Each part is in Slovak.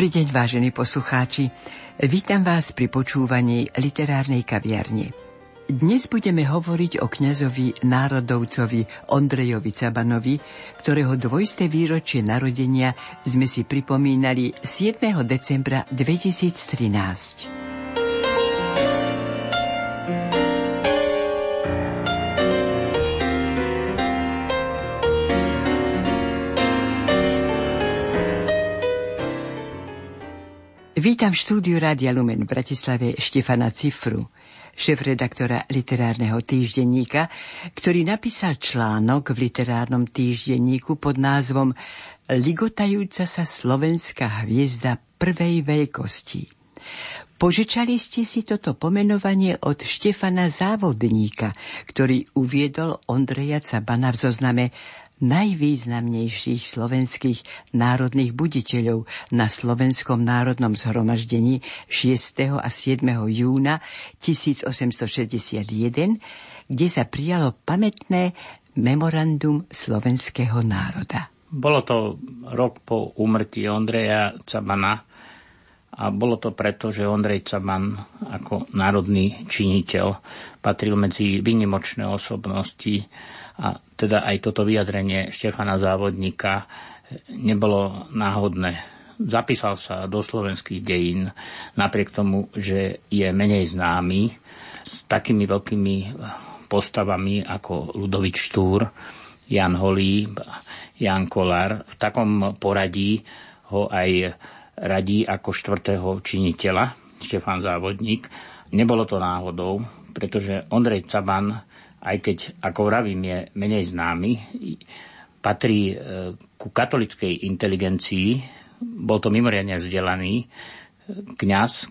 Dobrý deň, vážení poslucháči. Vítam vás pri počúvaní literárnej kaviarne. Dnes budeme hovoriť o kňazovi národovcovi Ondrejovi Cabanovi, ktorého dvojsté výročie narodenia sme si pripomínali 7. decembra 2013. Vítam v štúdiu Rádia Lumen v Bratislave Štefana Cifru, šéf-redaktora literárneho týždenníka, ktorý napísal článok v literárnom týždenníku pod názvom Ligotajúca sa slovenská hviezda prvej veľkosti. Požičali ste si toto pomenovanie od Štefana Závodníka, ktorý uviedol Ondreja Cabana v zozname najvýznamnejších slovenských národných buditeľov na Slovenskom národnom zhromaždení 6. a 7. júna 1861, kde sa prijalo pamätné memorandum slovenského národa. Bolo to rok po úmrtí Ondreja Cabana a bolo to preto, že Ondrej Caban ako národný činiteľ patril medzi vynimočné osobnosti a teda aj toto vyjadrenie Štefana Závodníka nebolo náhodné. Zapísal sa do slovenských dejín napriek tomu, že je menej známy s takými veľkými postavami ako Ludovič Štúr, Jan Holý, Jan Kolár. V takom poradí ho aj radí ako štvrtého činiteľa Štefan Závodník. Nebolo to náhodou, pretože Ondrej Caban aj keď, ako vravím, je menej známy, patrí e, ku katolickej inteligencii, bol to mimoriadne vzdelaný e, kňaz,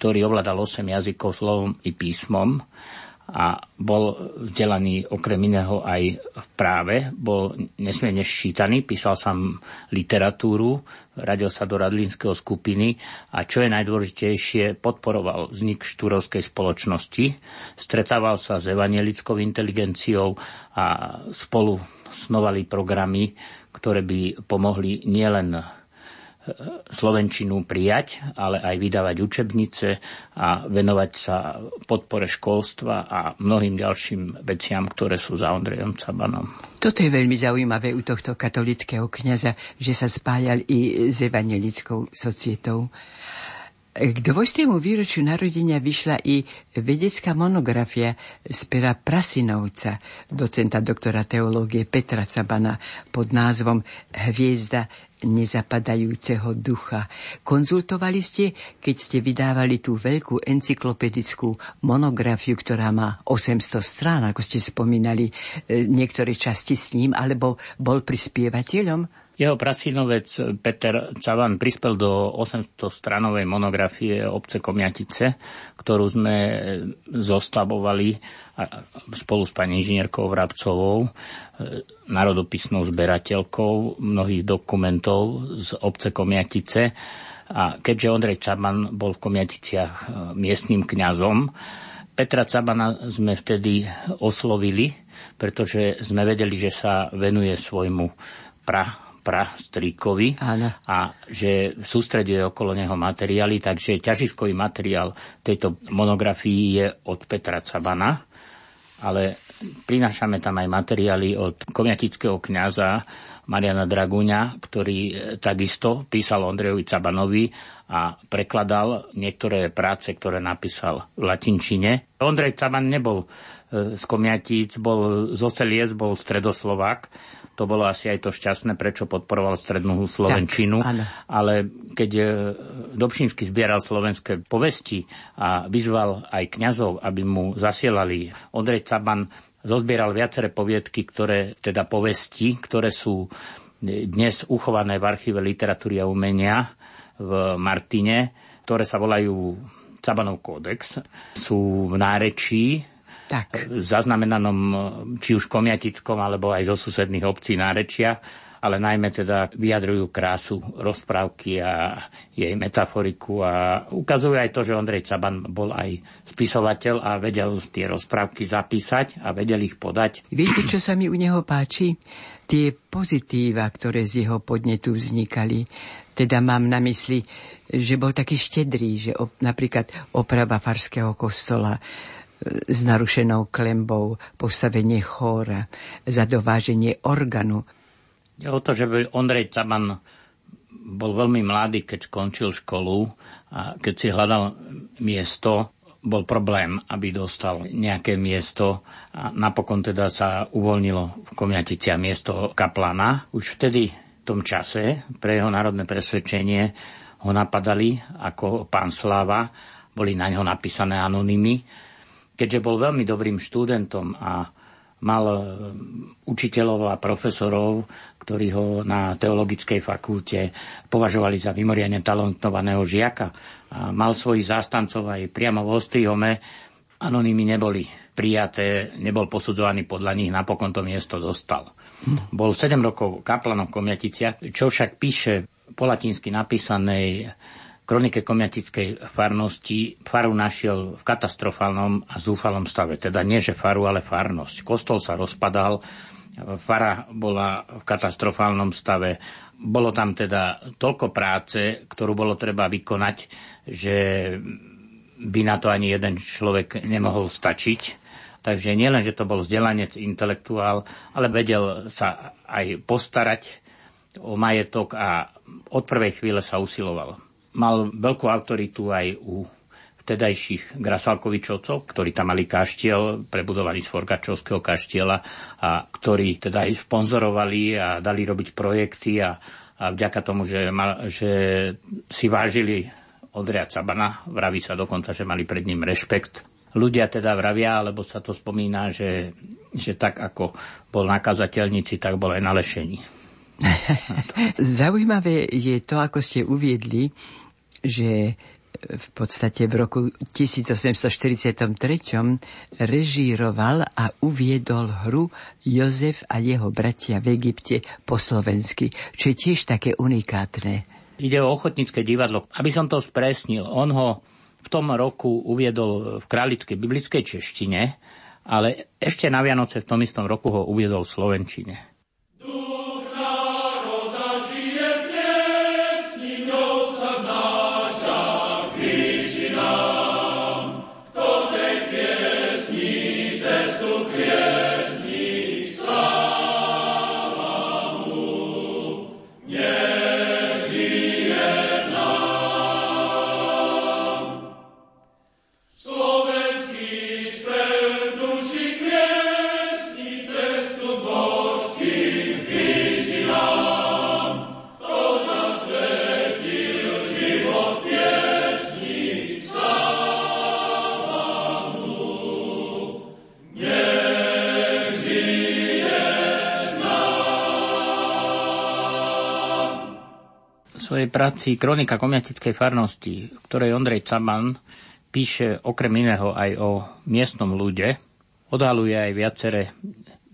ktorý ovládal 8 jazykov slovom i písmom a bol vzdelaný okrem iného aj v práve, bol nesmierne ščítaný, písal sám literatúru, radil sa do radlínskeho skupiny a čo je najdôležitejšie, podporoval vznik štúrovskej spoločnosti, stretával sa s evangelickou inteligenciou a spolu snovali programy, ktoré by pomohli nielen Slovenčinu prijať, ale aj vydávať učebnice a venovať sa podpore školstva a mnohým ďalším veciam, ktoré sú za Ondrejom Cabanom. Toto je veľmi zaujímavé u tohto katolického kniaza, že sa spájal i s evangelickou societou. K dvojstému výročiu narodenia vyšla i vedecká monografia z pera Prasinovca, docenta doktora teológie Petra Cabana pod názvom Hviezda nezapadajúceho ducha. Konzultovali ste, keď ste vydávali tú veľkú encyklopedickú monografiu, ktorá má 800 strán, ako ste spomínali, e, niektoré časti s ním, alebo bol prispievateľom? Jeho prasinovec Peter Cavan prispel do 800-stranovej monografie obce Komiatice, ktorú sme zostavovali spolu s pani inžinierkou Vrabcovou, národopisnou zberateľkou mnohých dokumentov z obce Komiatice. A keďže Ondrej Caban bol v Komiaticiach e, miestnym kňazom, Petra Cabana sme vtedy oslovili, pretože sme vedeli, že sa venuje svojmu pra pra strýkovi a že sústreduje okolo neho materiály, takže ťažiskový materiál tejto monografii je od Petra Cabana, ale prinášame tam aj materiály od komiatického kňaza Mariana Dragúňa, ktorý e, takisto písal Ondrejovi Cabanovi a prekladal niektoré práce, ktoré napísal v latinčine. Ondrej Caban nebol E, z Komiatíc, bol z Oseliec, bol stredoslovák. To bolo asi aj to šťastné, prečo podporoval strednú Slovenčinu. Tak, Ale keď e, Dobšinský zbieral slovenské povesti a vyzval aj kňazov, aby mu zasielali Ondrej Caban zozbieral viaceré poviedky, ktoré, teda povesti, ktoré sú dnes uchované v archíve literatúry a umenia v Martine, ktoré sa volajú Cabanov kódex. Sú v nárečí, tak. zaznamenanom či už komiatickom, alebo aj zo susedných obcí nárečia ale najmä teda vyjadrujú krásu rozprávky a jej metaforiku a ukazujú aj to, že Ondrej Caban bol aj spisovateľ a vedel tie rozprávky zapísať a vedel ich podať. Viete, čo sa mi u neho páči? Tie pozitíva, ktoré z jeho podnetu vznikali. Teda mám na mysli, že bol taký štedrý, že op, napríklad oprava farského kostola, e, s narušenou klembou, postavenie chóra, zadováženie organu. O to, že Ondrej Caban bol veľmi mladý, keď skončil školu a keď si hľadal miesto, bol problém, aby dostal nejaké miesto a napokon teda sa uvoľnilo v Komiatici miesto kaplana. Už vtedy v tom čase pre jeho národné presvedčenie ho napadali ako pán Slava, boli na ňo napísané anonymy. Keďže bol veľmi dobrým študentom a mal e, učiteľov a profesorov, ktorí ho na teologickej fakulte považovali za vymoriadne talentovaného žiaka. A mal svojich zástancov aj priamo v Ostrihome. Anonymy neboli prijaté, nebol posudzovaný podľa nich, napokon to miesto dostal. Bol 7 rokov kaplanom Komiaticia, čo však píše po latinsky napísanej kronike komiatickej farnosti faru našiel v katastrofálnom a zúfalom stave. Teda nie, že faru, ale farnosť. Kostol sa rozpadal, fara bola v katastrofálnom stave. Bolo tam teda toľko práce, ktorú bolo treba vykonať, že by na to ani jeden človek nemohol stačiť. Takže nielen, že to bol vzdelanec, intelektuál, ale vedel sa aj postarať o majetok a od prvej chvíle sa usiloval mal veľkú autoritu aj u vtedajších Grasalkovičovcov, ktorí tam mali kaštiel, prebudovaný z Forgačovského kaštiela a ktorí teda aj sponzorovali a dali robiť projekty a, a vďaka tomu, že, mal, že si vážili Ondreja Cabana, vraví sa dokonca, že mali pred ním rešpekt. Ľudia teda vravia, alebo sa to spomína, že, že tak ako bol na kazateľnici, tak bol aj na lešení. Zaujímavé je to, ako ste uviedli, že v podstate v roku 1843 režíroval a uviedol hru Jozef a jeho bratia v Egypte po slovensky, čo je tiež také unikátne. Ide o ochotnícke divadlo. Aby som to spresnil, on ho v tom roku uviedol v králickej biblickej češtine, ale ešte na Vianoce v tom istom roku ho uviedol v slovenčine. Práci Kronika komiatickej farnosti, v ktorej Ondrej Caman píše okrem iného aj o miestnom ľude, odhaluje aj viaceré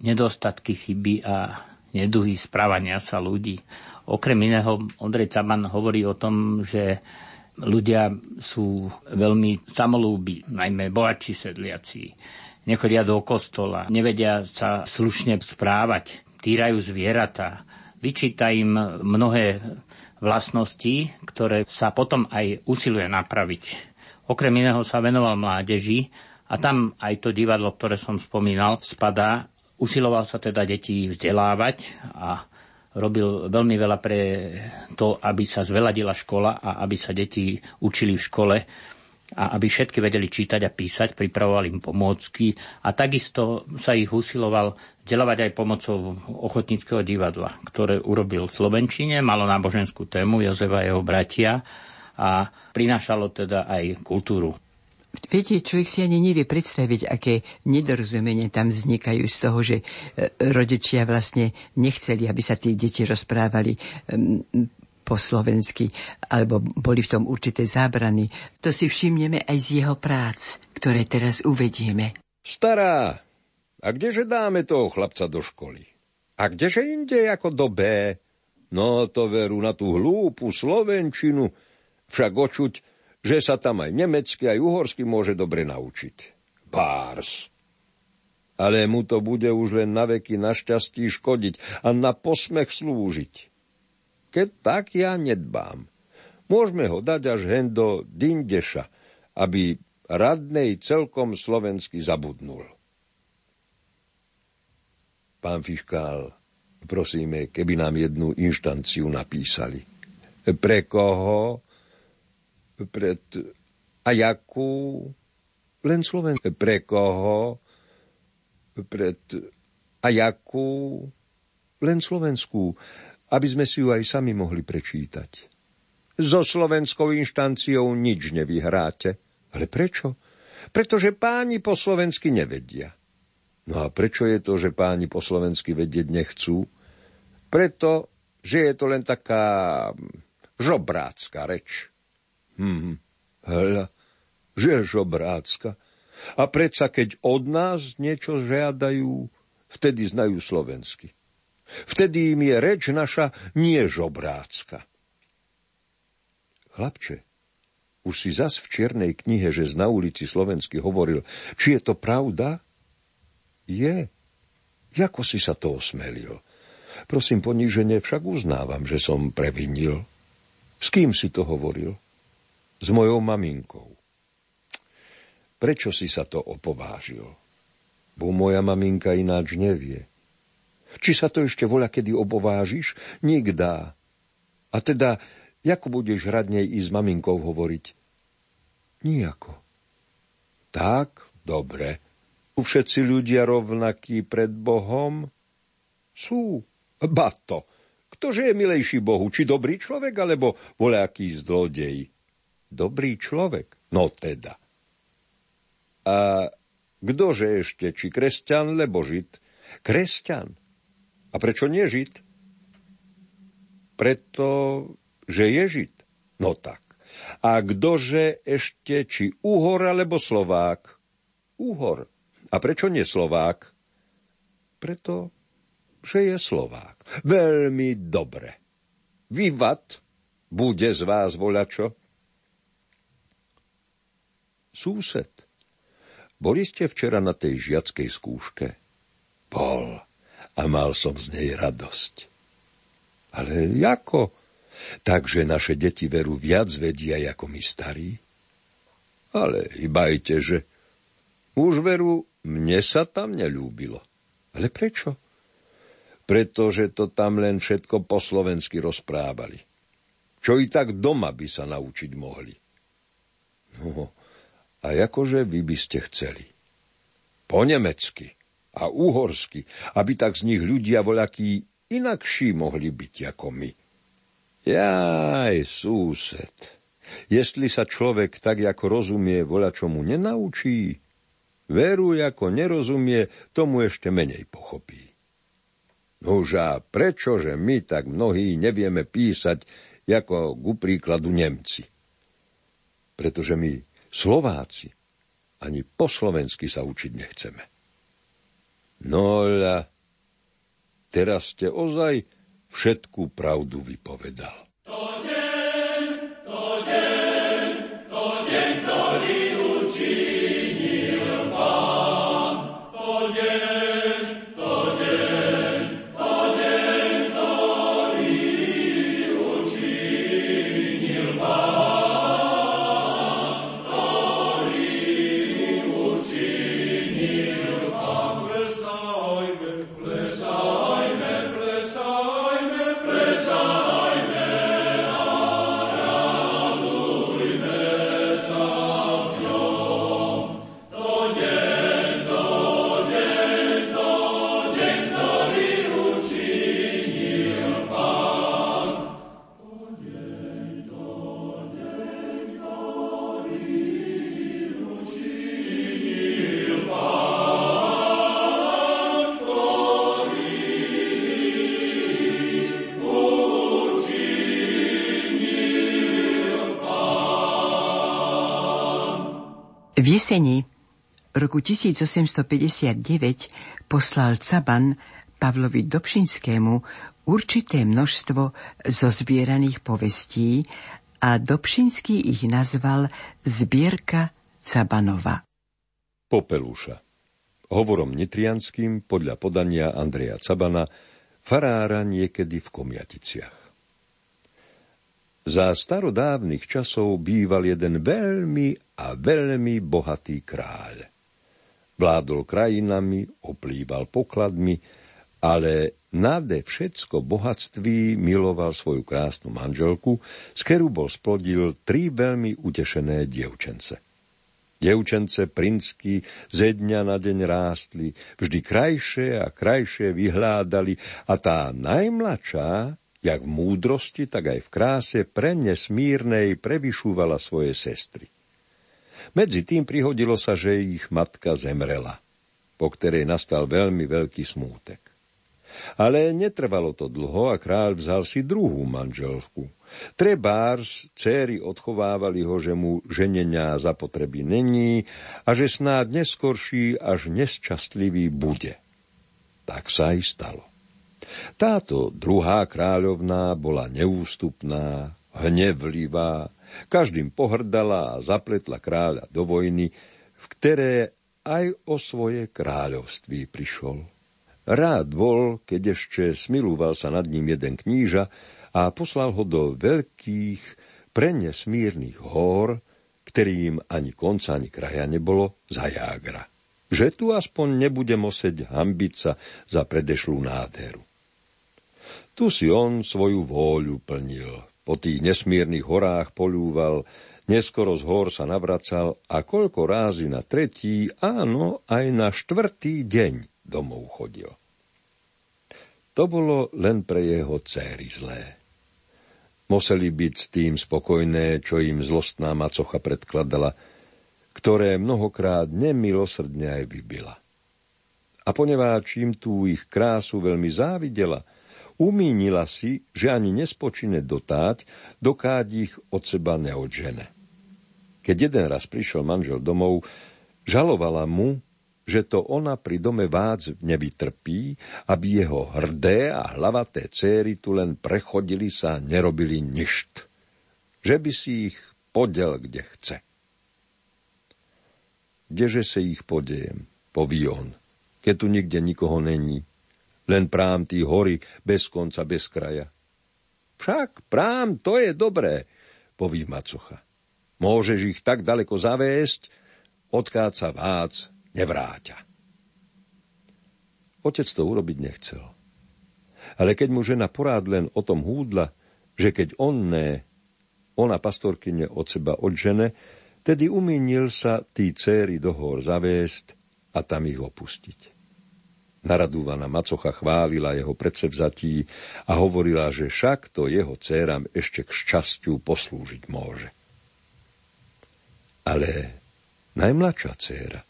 nedostatky, chyby a neduhy správania sa ľudí. Okrem iného Ondrej Caman hovorí o tom, že ľudia sú veľmi samolúbi, najmä bohatší sedliaci. Nechodia do kostola, nevedia sa slušne správať, týrajú zvieratá. Vyčíta im mnohé vlastností, ktoré sa potom aj usiluje napraviť. Okrem iného sa venoval mládeži a tam aj to divadlo, ktoré som spomínal, spadá. Usiloval sa teda deti vzdelávať a robil veľmi veľa pre to, aby sa zveladila škola a aby sa deti učili v škole. A aby všetky vedeli čítať a písať, pripravoval im pomôcky a takisto sa ich usiloval delovať aj pomocou ochotníckého divadla, ktoré urobil v Slovenčine, malo náboženskú tému Jozefa a jeho bratia a prinášalo teda aj kultúru. Viete, človek si ani nevie predstaviť, aké nedorozumenie tam vznikajú z toho, že e, rodičia vlastne nechceli, aby sa tí deti rozprávali po slovensky, alebo boli v tom určité zábrany. To si všimneme aj z jeho prác, ktoré teraz uvedieme. Stará, a kdeže dáme toho chlapca do školy? A kdeže inde ako do B? No to veru na tú hlúpu slovenčinu, však očuť, že sa tam aj nemecky, aj uhorsky môže dobre naučiť. Bárs. Ale mu to bude už len na veky našťastí škodiť a na posmech slúžiť. Keď tak ja nedbám. Môžeme ho dať až hen do Dindeša, aby radnej celkom slovensky zabudnul. Pán Fiškál, prosíme, keby nám jednu inštanciu napísali. Pre koho? Pred... A jakú? Len Slovenské. Pre koho? Pred... A jakú? Len Slovenskú aby sme si ju aj sami mohli prečítať. So slovenskou inštanciou nič nevyhráte. Ale prečo? Pretože páni po slovensky nevedia. No a prečo je to, že páni po slovensky vedieť nechcú? Preto, že je to len taká žobrácka reč. Hm, hľa, že žobrácka. A predsa, keď od nás niečo žiadajú, vtedy znajú slovensky. Vtedy im je reč naša nie žobrácka. Chlapče, už si zas v čiernej knihe, že z na ulici Slovensky hovoril, či je to pravda? Je. Jako si sa to osmelil? Prosím ponížene, však uznávam, že som previnil. S kým si to hovoril? S mojou maminkou. Prečo si sa to opovážil? Bo moja maminka ináč nevie. Či sa to ešte voľa kedy obovážiš? Nikdá. A teda, ako budeš radnej i s maminkou hovoriť? Nijako. Tak, dobre. U všetci ľudia rovnakí pred Bohom? Sú. Bato. Ktože je milejší Bohu? Či dobrý človek, alebo voľaký zlodej? Dobrý človek? No teda. A kdože ešte? Či kresťan, lebo žid? Kresťan. A prečo nie Žid? Preto, že je Žid. No tak. A kdože ešte, či Uhor alebo Slovák? Uhor. A prečo nie Slovák? Preto, že je Slovák. Veľmi dobre. Vyvat, bude z vás voľačo? Súsed, boli ste včera na tej žiackej skúške? Bol a mal som z nej radosť. Ale ako? Takže naše deti veru viac vedia ako my starí? Ale hýbajte, že už veru mne sa tam nelúbilo. Ale prečo? Pretože to tam len všetko po slovensky rozprávali. Čo i tak doma by sa naučiť mohli. No, a akože vy by ste chceli? Po nemecky a uhorsky, aby tak z nich ľudia voľakí inakší mohli byť ako my. Jaj, súsed, jestli sa človek tak, ako rozumie, voľa čomu nenaučí, veru, ako nerozumie, tomu ešte menej pochopí. Nož a prečože my tak mnohí nevieme písať, ako ku príkladu Nemci? Pretože my, Slováci, ani po slovensky sa učiť nechceme. No a teraz ste ozaj všetkú pravdu vypovedal. V jeseni roku 1859 poslal Caban Pavlovi Dobšinskému určité množstvo zo zbieraných povestí a Dobšinský ich nazval Zbierka Cabanova. Popelúša Hovorom nitrianským podľa podania Andreja Cabana, farára niekedy v Komiaticiach. Za starodávnych časov býval jeden veľmi a veľmi bohatý kráľ. Vládol krajinami, oplýval pokladmi, ale nade všetko bohatství miloval svoju krásnu manželku, z ktorú bol splodil tri veľmi utešené dievčence. Dievčence prinsky ze dňa na deň rástli, vždy krajšie a krajšie vyhládali a tá najmladšia, jak v múdrosti, tak aj v kráse pre nesmírnej prevyšúvala svoje sestry. Medzi tým prihodilo sa, že ich matka zemrela, po ktorej nastal veľmi veľký smútek. Ale netrvalo to dlho a kráľ vzal si druhú manželku. Trebárs, céry odchovávali ho, že mu ženenia zapotreby není a že snáď neskorší až nesčastlivý bude. Tak sa aj stalo. Táto druhá kráľovná bola neústupná, hnevlivá, každým pohrdala a zapletla kráľa do vojny, v ktoré aj o svoje kráľovství prišol. Rád bol, keď ešte smilúval sa nad ním jeden kníža a poslal ho do veľkých, prenesmírnych hôr, ktorým ani konca, ani kraja nebolo, za jágra. Že tu aspoň nebude moseť hambiť sa za predešlú nádheru. Tu si on svoju vôľu plnil. Po tých nesmírnych horách polúval, neskoro z hor sa navracal a koľko rázy na tretí, áno, aj na štvrtý deň domov chodil. To bolo len pre jeho céry zlé. Museli byť s tým spokojné, čo im zlostná macocha predkladala, ktoré mnohokrát nemilosrdne aj vybila. A poneváč im tú ich krásu veľmi závidela, umínila si, že ani nespočine dotáť, dokáď ich od seba neodžene. Keď jeden raz prišiel manžel domov, žalovala mu, že to ona pri dome vác nevytrpí, aby jeho hrdé a hlavaté céry tu len prechodili sa a nerobili ništ. Že by si ich podel kde chce. Kdeže sa ich podejem, poví on, keď tu nikde nikoho není. Len prám tí hory bez konca, bez kraja. Však prám, to je dobré, poví macocha. Môžeš ich tak daleko zavésť, odkáď sa vác nevráťa. Otec to urobiť nechcel. Ale keď mu žena porád len o tom húdla, že keď on ne, ona pastorkyne od seba odžene, tedy umínil sa tí céry do hor zaviesť a tam ich opustiť. Naradúvaná macocha chválila jeho predsevzatí a hovorila, že však to jeho céram ešte k šťastiu poslúžiť môže. Ale najmladšia céra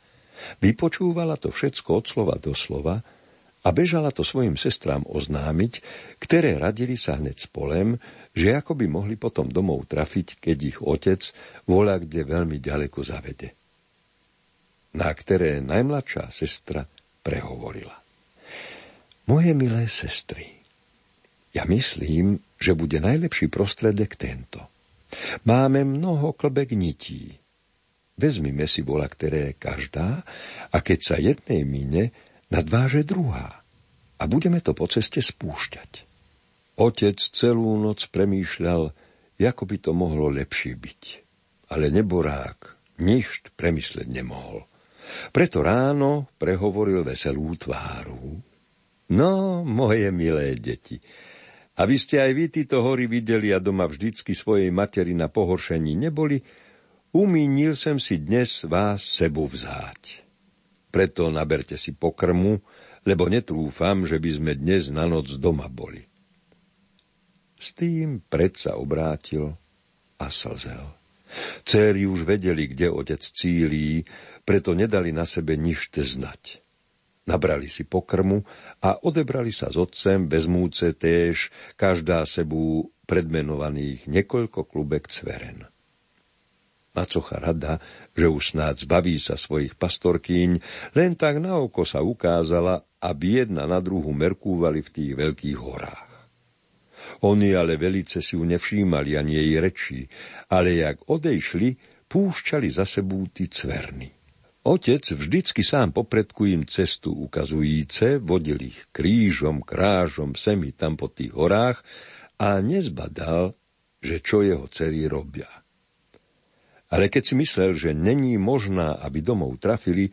Vypočúvala to všetko od slova do slova a bežala to svojim sestrám oznámiť, ktoré radili sa hneď s že ako by mohli potom domov trafiť, keď ich otec volá kde veľmi ďaleko zavede. Na ktoré najmladšia sestra prehovorila. Moje milé sestry, ja myslím, že bude najlepší prostredek tento. Máme mnoho klbek nití, Vezmime si bola, ktoré každá a keď sa jednej mine, nadváže druhá. A budeme to po ceste spúšťať. Otec celú noc premýšľal, ako by to mohlo lepšie byť. Ale neborák nič premysleť nemohol. Preto ráno prehovoril veselú tváru. No, moje milé deti, a vy ste aj vy títo hory videli a doma vždycky svojej materi na pohoršení neboli, Umínil som si dnes vás sebu vzáť. Preto naberte si pokrmu, lebo netrúfam, že by sme dnes na noc doma boli. S tým predsa obrátil a slzel. Céry už vedeli, kde otec cílí, preto nedali na sebe nič znať. Nabrali si pokrmu a odebrali sa s otcem bezmúce též, každá sebu predmenovaných niekoľko klubek cveren. Macocha rada, že už snáď zbaví sa svojich pastorkýň, len tak na oko sa ukázala, aby jedna na druhu merkúvali v tých veľkých horách. Oni ale velice si ju nevšímali ani jej rečí, ale jak odejšli, púšťali za sebou ty cverny. Otec vždycky sám popredku im cestu ukazujíce, vodil ich krížom, krážom, semi tam po tých horách a nezbadal, že čo jeho dcery robia. Ale keď si myslel, že není možná, aby domov trafili,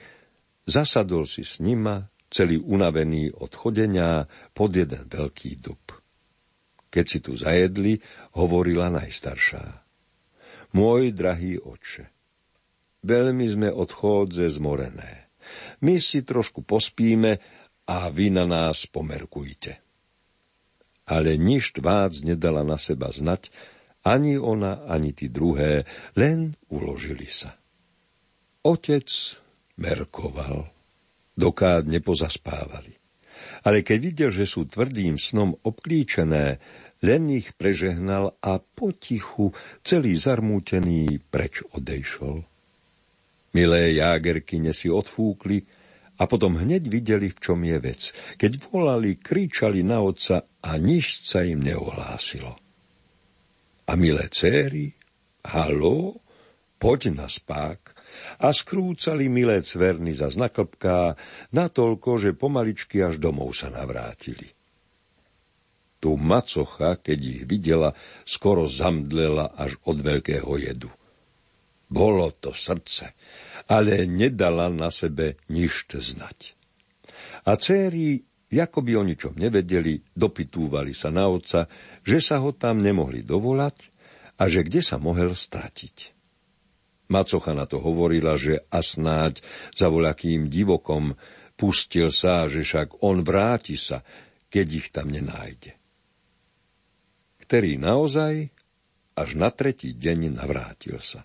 zasadol si s nima, celý unavený od chodenia, pod jeden veľký dub. Keď si tu zajedli, hovorila najstaršá. Môj drahý oče, veľmi sme od chôdze zmorené. My si trošku pospíme a vy na nás pomerkujte. Ale nič vác nedala na seba znať, ani ona, ani tí druhé, len uložili sa. Otec merkoval, dokád nepozaspávali. Ale keď videl, že sú tvrdým snom obklíčené, len ich prežehnal a potichu, celý zarmútený, preč odejšol. Milé jágerkyne si odfúkli a potom hneď videli, v čom je vec. Keď volali, kričali na otca a nič sa im neohlásilo. A milé céry, halo, poď na spák. A skrúcali milé cverny za znaklpká, natoľko, že pomaličky až domov sa navrátili. Tu macocha, keď ich videla, skoro zamdlela až od veľkého jedu. Bolo to srdce, ale nedala na sebe nič znať. A céry Jako by o ničom nevedeli, dopytúvali sa na otca, že sa ho tam nemohli dovolať a že kde sa mohol stratiť. Macocha na to hovorila, že a snáď za voľakým divokom pustil sa, že však on vráti sa, keď ich tam nenájde. Ktorý naozaj až na tretí deň navrátil sa.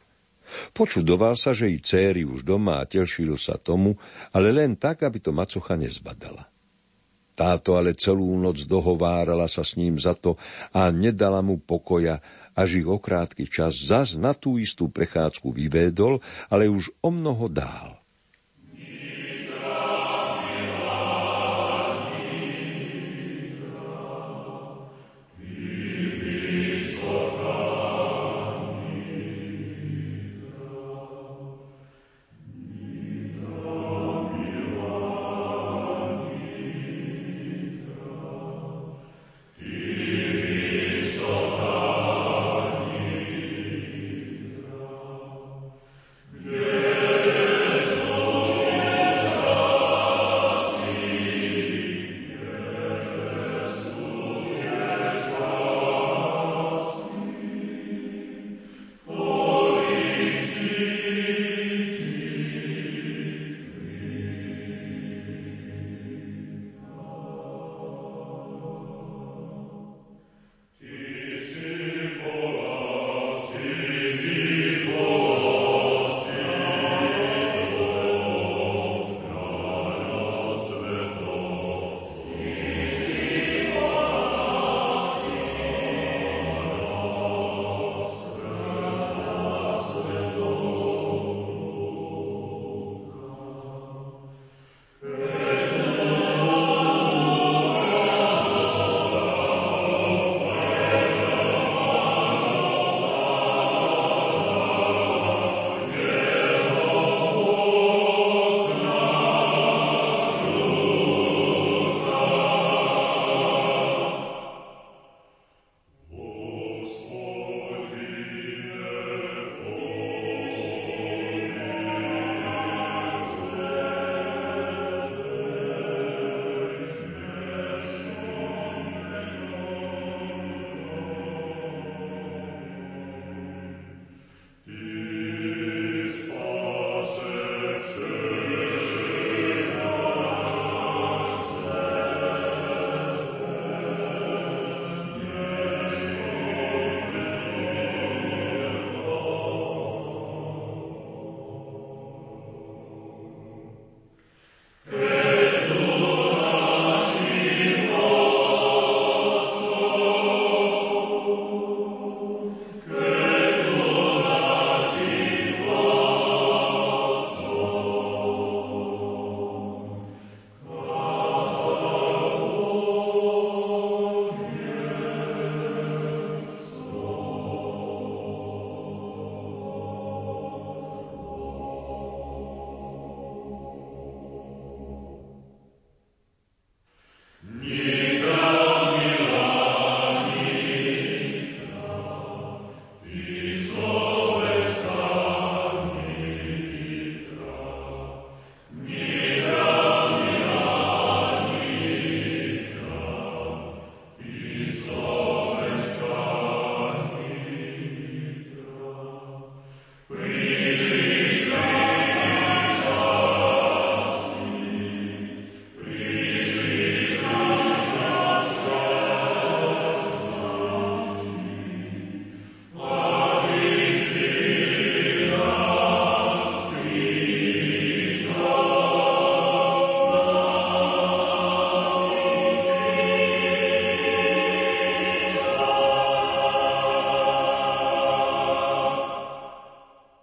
Počudoval sa, že i céry už doma a tešil sa tomu, ale len tak, aby to macocha nezbadala. Táto ale celú noc dohovárala sa s ním za to a nedala mu pokoja, až ich o krátky čas zas na tú istú prechádzku vyvédol, ale už o mnoho dál.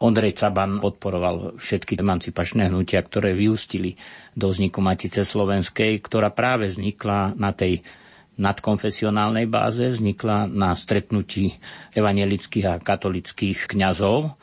Ondrej Caban podporoval všetky emancipačné hnutia, ktoré vyústili do vzniku Matice Slovenskej, ktorá práve vznikla na tej nadkonfesionálnej báze, vznikla na stretnutí evangelických a katolických kňazov.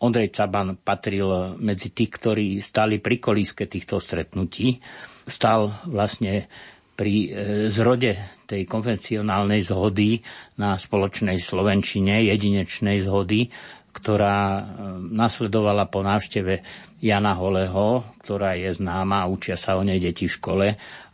Ondrej Caban patril medzi tých, ktorí stali pri kolíske týchto stretnutí. Stal vlastne pri e, zrode tej konvencionálnej zhody na spoločnej slovenčine, jedinečnej zhody, ktorá e, nasledovala po návšteve Jana Holeho, ktorá je známa, učia sa o nej deti v škole,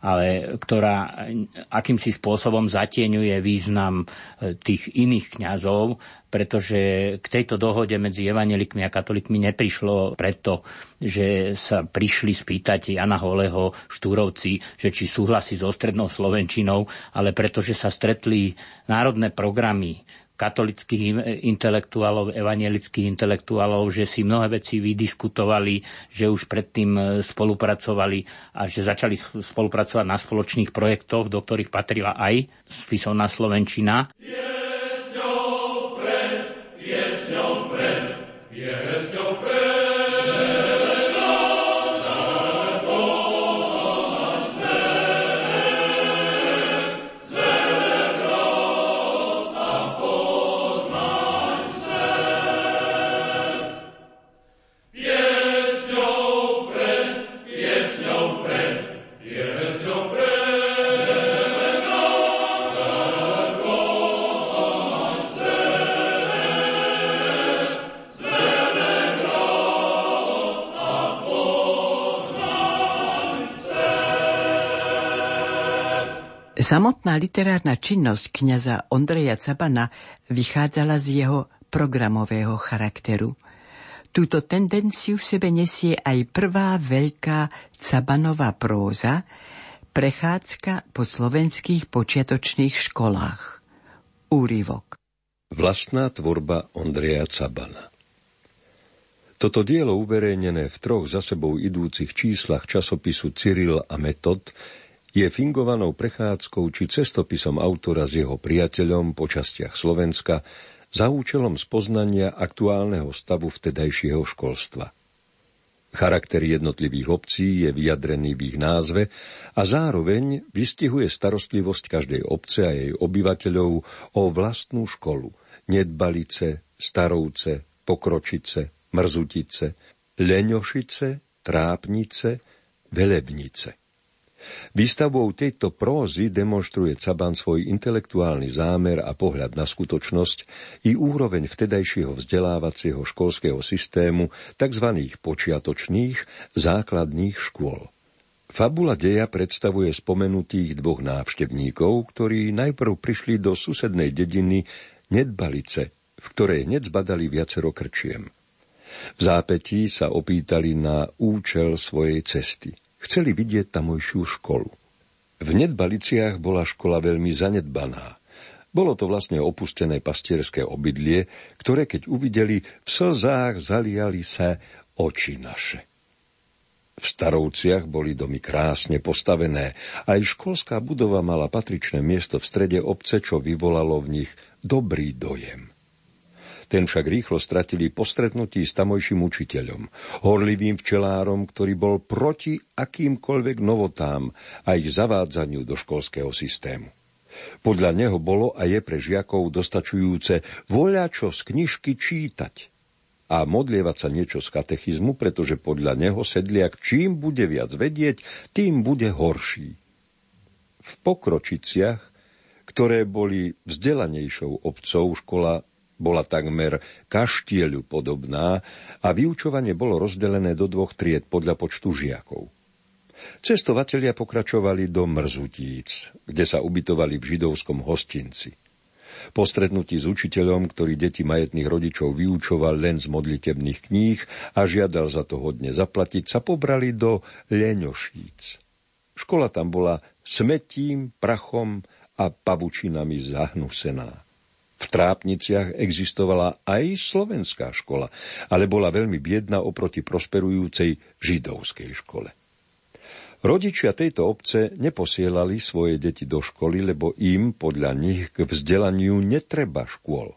ale ktorá akýmsi spôsobom zatieňuje význam e, tých iných kňazov, pretože k tejto dohode medzi evanelikmi a katolíkmi neprišlo preto, že sa prišli spýtať Jana Holeho štúrovci, že či súhlasí so strednou Slovenčinou, ale pretože sa stretli národné programy katolických intelektuálov, evangelických intelektuálov, že si mnohé veci vydiskutovali, že už predtým e, spolupracovali a že začali spolupracovať na spoločných projektoch, do ktorých patrila aj spisovná Slovenčina. Yeah! Samotná literárna činnosť kniaza Ondreja Cabana vychádzala z jeho programového charakteru. Túto tendenciu v sebe nesie aj prvá veľká Cabanová próza, prechádzka po slovenských počiatočných školách. Úrivok. Vlastná tvorba Ondreja Cabana toto dielo uverejnené v troch za sebou idúcich číslach časopisu Cyril a Metod je fingovanou prechádzkou či cestopisom autora s jeho priateľom po častiach Slovenska za účelom spoznania aktuálneho stavu vtedajšieho školstva. Charakter jednotlivých obcí je vyjadrený v ich názve a zároveň vystihuje starostlivosť každej obce a jej obyvateľov o vlastnú školu, nedbalice, starovce, pokročice, mrzutice, leňošice, trápnice, velebnice. Výstavbou tejto prózy demonstruje Caban svoj intelektuálny zámer a pohľad na skutočnosť i úroveň vtedajšieho vzdelávacieho školského systému tzv. počiatočných základných škôl. Fabula deja predstavuje spomenutých dvoch návštevníkov, ktorí najprv prišli do susednej dediny Nedbalice, v ktorej hneď zbadali viacero krčiem. V zápetí sa opýtali na účel svojej cesty – Chceli vidieť tamojšiu školu. V Nedbaliciach bola škola veľmi zanedbaná. Bolo to vlastne opustené pastierské obydlie, ktoré keď uvideli, v slzách zaliali sa oči naše. V Starovciach boli domy krásne postavené, aj školská budova mala patričné miesto v strede obce, čo vyvolalo v nich dobrý dojem. Ten však rýchlo stratili po stretnutí s tamojším učiteľom, horlivým včelárom, ktorý bol proti akýmkoľvek novotám a ich zavádzaniu do školského systému. Podľa neho bolo a je pre žiakov dostačujúce voľačo z knižky čítať a modlievať sa niečo z katechizmu, pretože podľa neho sedliak čím bude viac vedieť, tým bude horší. V pokročiciach, ktoré boli vzdelanejšou obcov, škola bola takmer kaštieľu podobná a vyučovanie bolo rozdelené do dvoch tried podľa počtu žiakov. Cestovatelia pokračovali do Mrzutíc, kde sa ubytovali v židovskom hostinci. Po stretnutí s učiteľom, ktorý deti majetných rodičov vyučoval len z modlitebných kníh a žiadal za to hodne zaplatiť, sa pobrali do Leňošíc. Škola tam bola smetím, prachom a pavučinami zahnusená. V Trápniciach existovala aj slovenská škola, ale bola veľmi biedna oproti prosperujúcej židovskej škole. Rodičia tejto obce neposielali svoje deti do školy, lebo im podľa nich k vzdelaniu netreba škôl.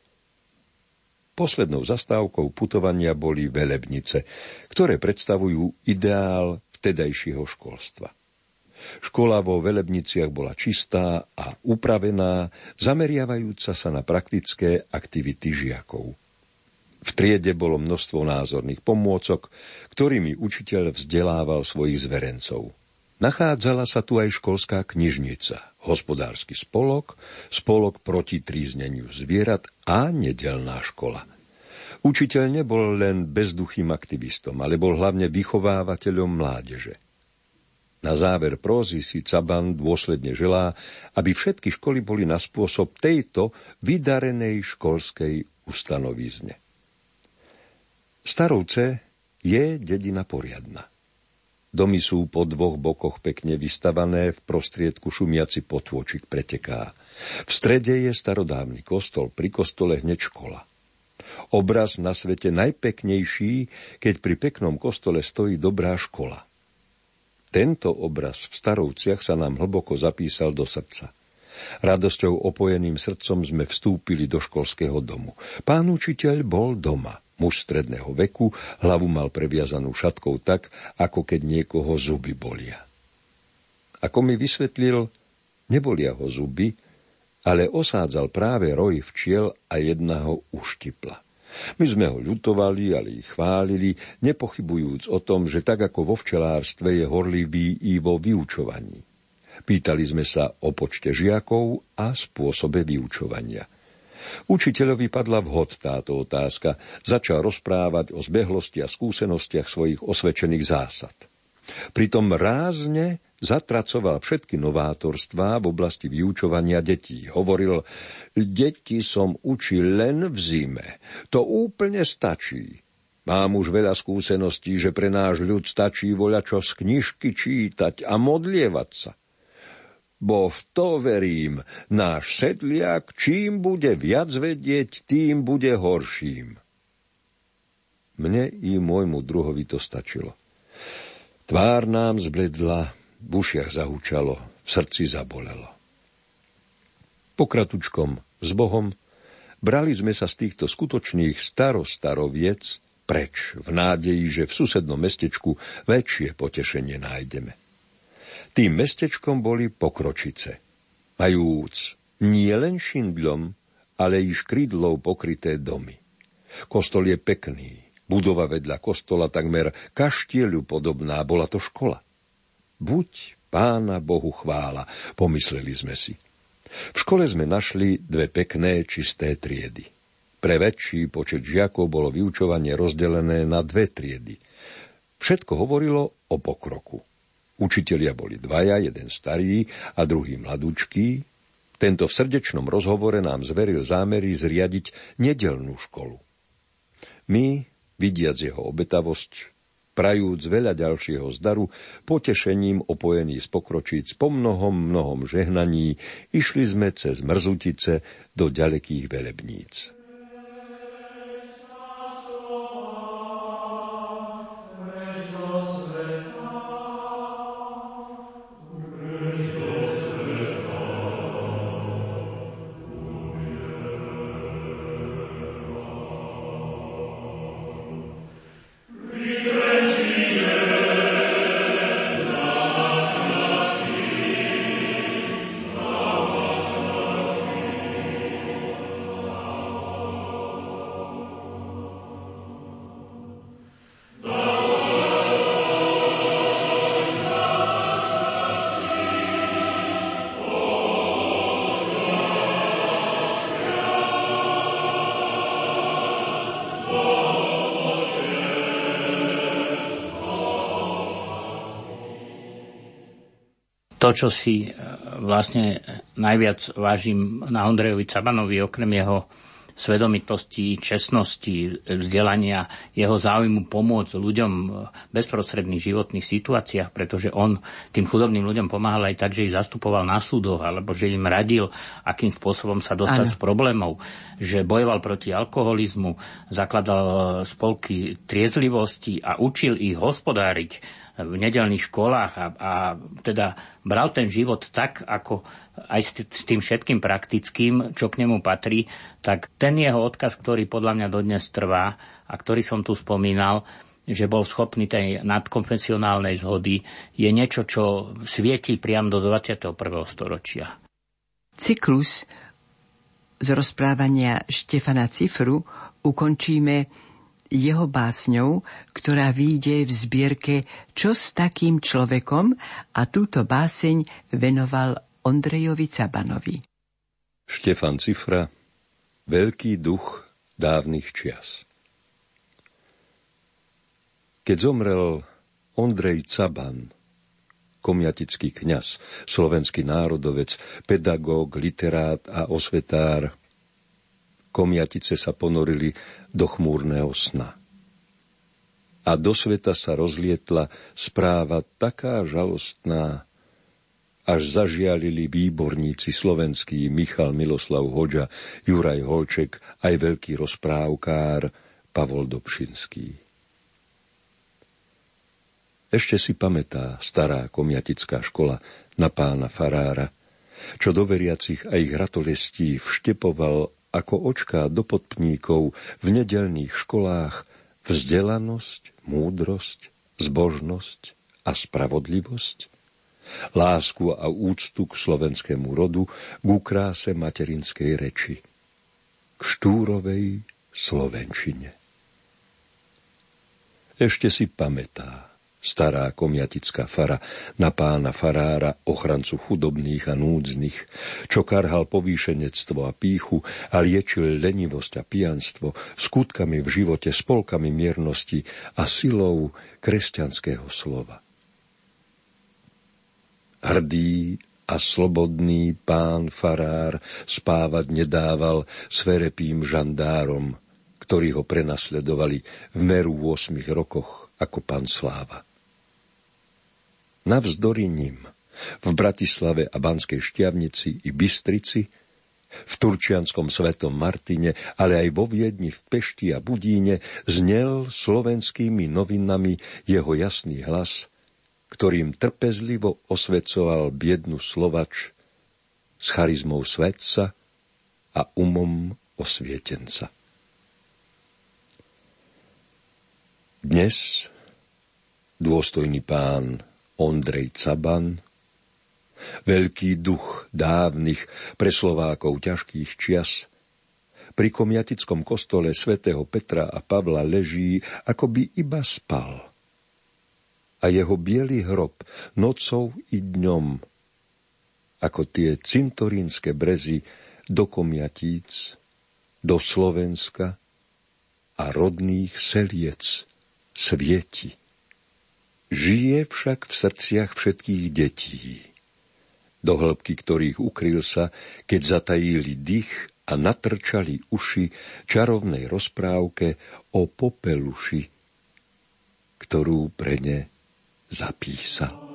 Poslednou zastávkou putovania boli velebnice, ktoré predstavujú ideál vtedajšieho školstva. Škola vo Velebniciach bola čistá a upravená, zameriavajúca sa na praktické aktivity žiakov. V triede bolo množstvo názorných pomôcok, ktorými učiteľ vzdelával svojich zverencov. Nachádzala sa tu aj školská knižnica, hospodársky spolok, spolok proti trízneniu zvierat a nedelná škola. Učiteľ nebol len bezduchým aktivistom, ale bol hlavne vychovávateľom mládeže. Na záver prózy si Caban dôsledne želá, aby všetky školy boli na spôsob tejto vydarenej školskej ustanovizne. Starovce je dedina poriadna. Domy sú po dvoch bokoch pekne vystavané, v prostriedku šumiaci potôčik preteká. V strede je starodávny kostol, pri kostole hneď škola. Obraz na svete najpeknejší, keď pri peknom kostole stojí dobrá škola. Tento obraz v Starovciach sa nám hlboko zapísal do srdca. Radosťou opojeným srdcom sme vstúpili do školského domu. Pán učiteľ bol doma – Muž stredného veku, hlavu mal previazanú šatkou tak, ako keď niekoho zuby bolia. Ako mi vysvetlil, nebolia ho zuby, ale osádzal práve roj včiel a jedna ho uštipla. My sme ho ľutovali, ale ich chválili, nepochybujúc o tom, že tak ako vo včelárstve je horlivý i vo vyučovaní. Pýtali sme sa o počte žiakov a spôsobe vyučovania – Učiteľovi padla vhod táto otázka. Začal rozprávať o zbehlosti a skúsenostiach svojich osvedčených zásad. Pritom rázne zatracoval všetky novátorstvá v oblasti vyučovania detí. Hovoril, deti som učil len v zime. To úplne stačí. Mám už veľa skúseností, že pre náš ľud stačí voľačo z knižky čítať a modlievať sa bo v to verím, náš sedliak čím bude viac vedieť, tým bude horším. Mne i môjmu druhovi to stačilo. Tvár nám zbledla, v ušiach zahúčalo, v srdci zabolelo. Pokratučkom s Bohom brali sme sa z týchto skutočných starostaroviec preč, v nádeji, že v susednom mestečku väčšie potešenie nájdeme. Tým mestečkom boli Pokročice. Majúc nie len šindlom, ale i škrydlov pokryté domy. Kostol je pekný. Budova vedľa kostola takmer kaštieľu podobná, bola to škola. Buď pána Bohu chvála, pomysleli sme si. V škole sme našli dve pekné, čisté triedy. Pre väčší počet žiakov bolo vyučovanie rozdelené na dve triedy. Všetko hovorilo o pokroku. Učitelia boli dvaja, jeden starý a druhý mladúčký. Tento v srdečnom rozhovore nám zveril zámery zriadiť nedelnú školu. My, vidiac jeho obetavosť, prajúc veľa ďalšieho zdaru, potešením opojený z pokročíc po mnohom, mnohom žehnaní, išli sme cez mrzutice do ďalekých velebníc. To, čo si e, vlastne najviac vážim na Ondrejovi Cabanovi, okrem jeho svedomitosti, čestnosti, vzdelania, jeho záujmu pomôcť ľuďom v bezprostredných životných situáciách, pretože on tým chudobným ľuďom pomáhal aj tak, že ich zastupoval na súdoch, alebo že im radil, akým spôsobom sa dostať ano. z problémov, že bojoval proti alkoholizmu, zakladal spolky triezlivosti a učil ich hospodáriť v nedelných školách a, a teda bral ten život tak, ako aj s, tým všetkým praktickým, čo k nemu patrí, tak ten jeho odkaz, ktorý podľa mňa dodnes trvá a ktorý som tu spomínal, že bol schopný tej nadkonfesionálnej zhody, je niečo, čo svieti priam do 21. storočia. Cyklus z rozprávania Štefana Cifru ukončíme jeho básňou, ktorá vyjde v zbierke Čo s takým človekom a túto báseň venoval Ondrejovi Cabanovi. Štefan Cifra, veľký duch dávnych čias. Keď zomrel Ondrej Caban, komiatický kňaz, slovenský národovec, pedagóg, literát a osvetár, komiatice sa ponorili do chmúrneho sna. A do sveta sa rozlietla správa taká žalostná, až zažialili výborníci slovenskí Michal Miloslav Hoďa, Juraj Holček, aj veľký rozprávkár Pavol Dobšinský. Ešte si pamätá stará komiatická škola na pána Farára, čo do veriacich a ich ratolestí vštepoval ako očká do podpníkov v nedelných školách vzdelanosť, múdrosť, zbožnosť a spravodlivosť, lásku a úctu k slovenskému rodu, k kráse materinskej reči, k štúrovej slovenčine. Ešte si pamätá, stará komiatická fara na pána farára, ochrancu chudobných a núdznych, čo karhal povýšenectvo a píchu a liečil lenivosť a pijanstvo skutkami v živote, spolkami miernosti a silou kresťanského slova. Hrdý a slobodný pán farár spávať nedával sverepým žandárom, ktorí ho prenasledovali v meru v 8 rokoch ako pán Sláva. Navzdory ním v Bratislave a Banskej Štiavnici i Bystrici, v Turčianskom svetom Martine, ale aj vo Viedni, v Pešti a Budíne znel slovenskými novinami jeho jasný hlas, ktorým trpezlivo osvecoval biednu Slovač s charizmou svetca a umom osvietenca. Dnes dôstojný pán Ondrej Caban, veľký duch dávnych pre Slovákov ťažkých čias, pri komiatickom kostole svätého Petra a Pavla leží, ako by iba spal. A jeho biely hrob nocou i dňom, ako tie cintorínske brezy do komiatíc, do Slovenska a rodných seliec svieti. Žije však v srdciach všetkých detí, do hĺbky ktorých ukryl sa, keď zatajili dých a natrčali uši čarovnej rozprávke o popeluši, ktorú pre ne zapísal.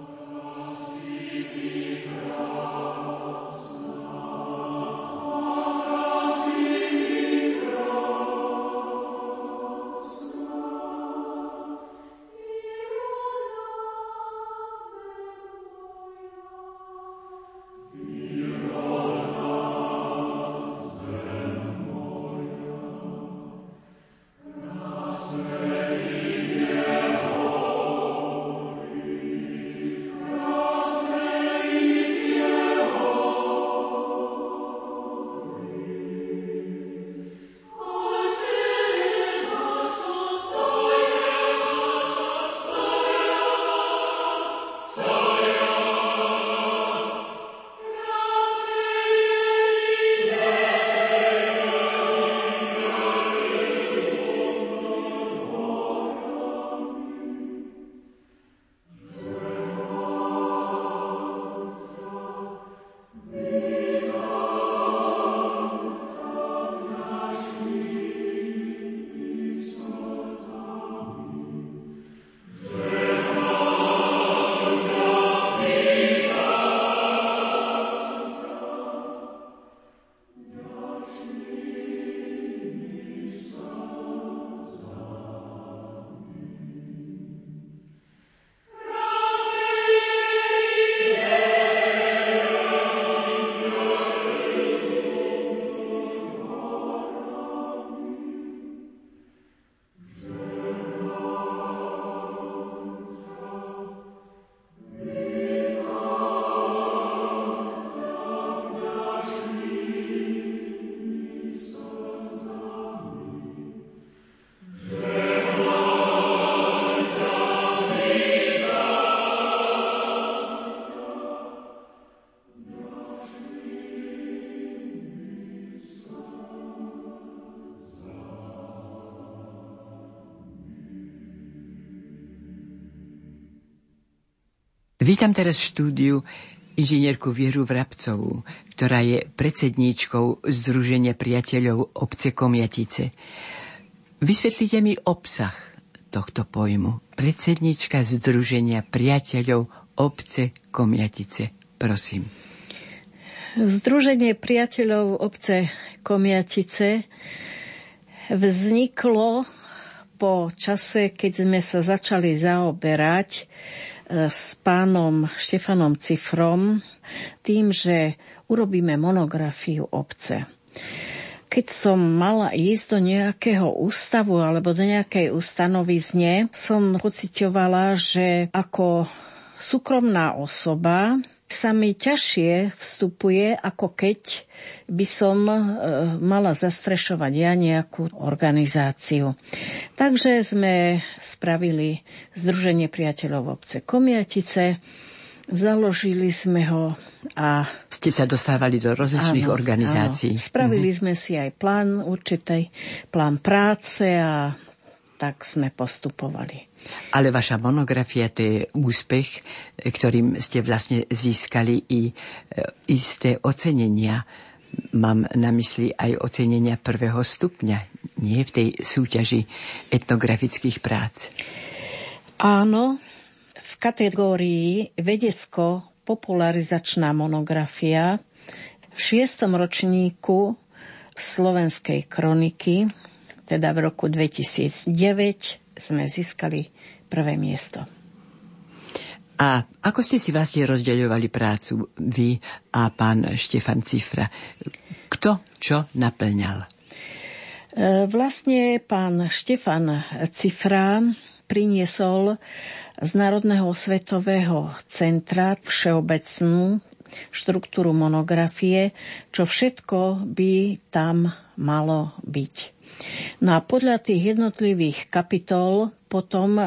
Vítam teraz v štúdiu inžinierku Vieru Vrabcovú, ktorá je predsedníčkou Združenia priateľov obce Komiatice. Vysvetlite mi obsah tohto pojmu. Predsednička Združenia priateľov obce Komiatice. Prosím. Združenie priateľov obce Komiatice vzniklo po čase, keď sme sa začali zaoberať s pánom Štefanom Cifrom tým, že urobíme monografiu obce. Keď som mala ísť do nejakého ústavu alebo do nejakej ustanovizne, som pocitovala, že ako súkromná osoba sa mi ťažšie vstupuje, ako keď by som e, mala zastrešovať ja nejakú organizáciu. Takže sme spravili Združenie priateľov obce Komiatice, založili sme ho a... Ste sa dostávali do rozličných áno, organizácií. Áno. Spravili mhm. sme si aj plán určitej, plán práce a tak sme postupovali. Ale vaša monografia to je úspech, ktorým ste vlastne získali i e, isté ocenenia. Mám na mysli aj ocenenia prvého stupňa, nie v tej súťaži etnografických prác. Áno, v kategórii vedecko-popularizačná monografia v šiestom ročníku slovenskej kroniky, teda v roku 2009, sme získali prvé miesto. A ako ste si vlastne rozdeľovali prácu vy a pán Štefan Cifra? Kto čo naplňal? E, vlastne pán Štefan Cifra priniesol z Národného svetového centra všeobecnú štruktúru monografie, čo všetko by tam malo byť. No a podľa tých jednotlivých kapitol potom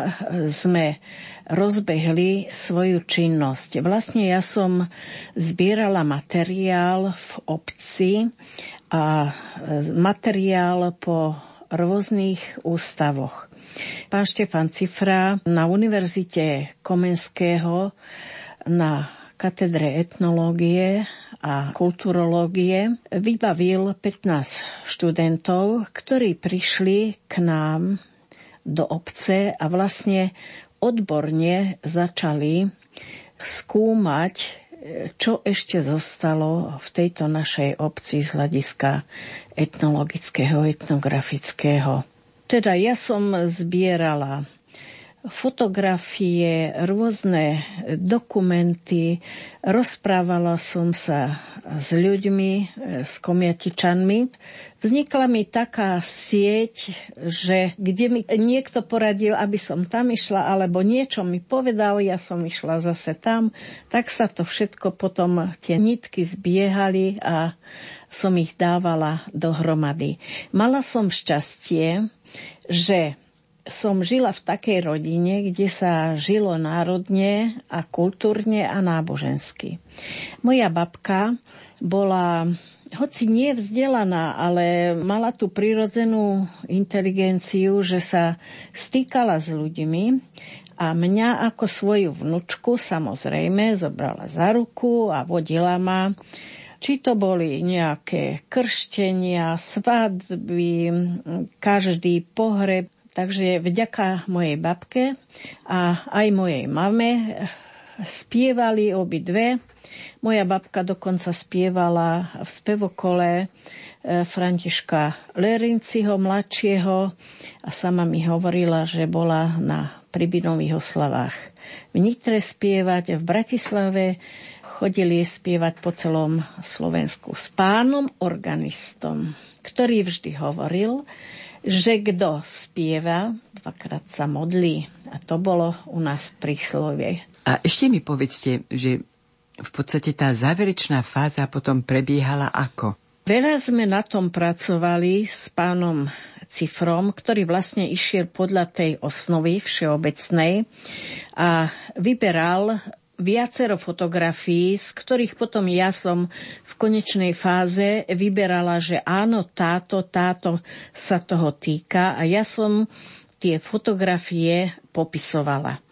sme rozbehli svoju činnosť. Vlastne ja som zbierala materiál v obci a materiál po rôznych ústavoch. Pán Štefan Cifra na Univerzite Komenského na katedre etnológie a kulturológie vybavil 15 študentov, ktorí prišli k nám do obce a vlastne odborne začali skúmať, čo ešte zostalo v tejto našej obci z hľadiska etnologického, etnografického. Teda ja som zbierala fotografie, rôzne dokumenty. Rozprávala som sa s ľuďmi, s komiatičanmi. Vznikla mi taká sieť, že kde mi niekto poradil, aby som tam išla, alebo niečo mi povedal, ja som išla zase tam, tak sa to všetko potom, tie nitky zbiehali a som ich dávala dohromady. Mala som šťastie, že som žila v takej rodine, kde sa žilo národne a kultúrne a nábožensky. Moja babka bola hoci nie vzdelaná, ale mala tú prirodzenú inteligenciu, že sa stýkala s ľuďmi a mňa ako svoju vnučku samozrejme zobrala za ruku a vodila ma či to boli nejaké krštenia, svadby, každý pohreb, Takže vďaka mojej babke a aj mojej mame spievali obidve. Moja babka dokonca spievala v spevokole e, Františka Lerinciho mladšieho a sama mi hovorila, že bola na pribinových oslavách v Nitre spievať, v Bratislave chodili spievať po celom Slovensku s pánom organistom, ktorý vždy hovoril, že kto spieva, dvakrát sa modlí. A to bolo u nás príslovie. A ešte mi povedzte, že v podstate tá záverečná fáza potom prebiehala ako? Veľa sme na tom pracovali s pánom Cifrom, ktorý vlastne išiel podľa tej osnovy všeobecnej a vyberal viacero fotografií, z ktorých potom ja som v konečnej fáze vyberala, že áno, táto, táto sa toho týka a ja som tie fotografie popisovala.